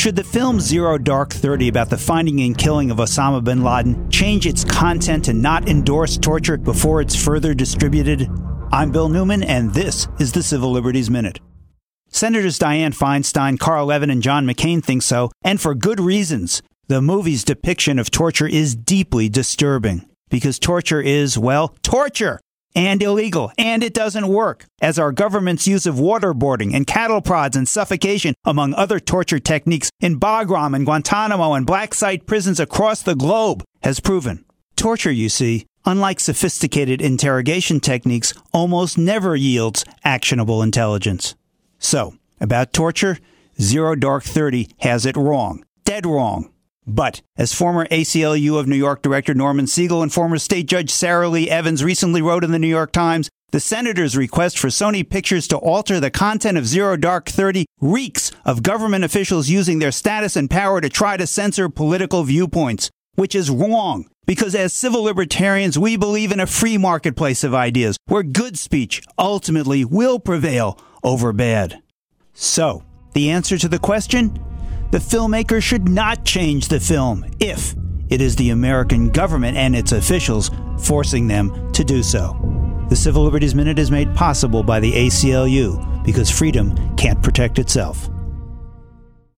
Should the film Zero Dark Thirty about the finding and killing of Osama bin Laden change its content to not endorse torture before it's further distributed? I'm Bill Newman, and this is the Civil Liberties Minute. Senators Dianne Feinstein, Carl Levin, and John McCain think so, and for good reasons. The movie's depiction of torture is deeply disturbing because torture is, well, torture and illegal, and it doesn't work, as our government's use of waterboarding and cattle prods and suffocation, among other torture techniques, in Bagram and Guantanamo and black site prisons across the globe has proven. Torture, you see, unlike sophisticated interrogation techniques, almost never yields actionable intelligence. So, about torture, Zero Dark Thirty has it wrong. Dead wrong. But, as former ACLU of New York Director Norman Siegel and former State Judge Sarah Lee Evans recently wrote in the New York Times, the senator's request for Sony Pictures to alter the content of Zero Dark Thirty reeks of government officials using their status and power to try to censor political viewpoints, which is wrong. Because as civil libertarians, we believe in a free marketplace of ideas where good speech ultimately will prevail over bad. So, the answer to the question? The filmmaker should not change the film if it is the American government and its officials forcing them to do so. The Civil Liberties Minute is made possible by the ACLU because freedom can't protect itself.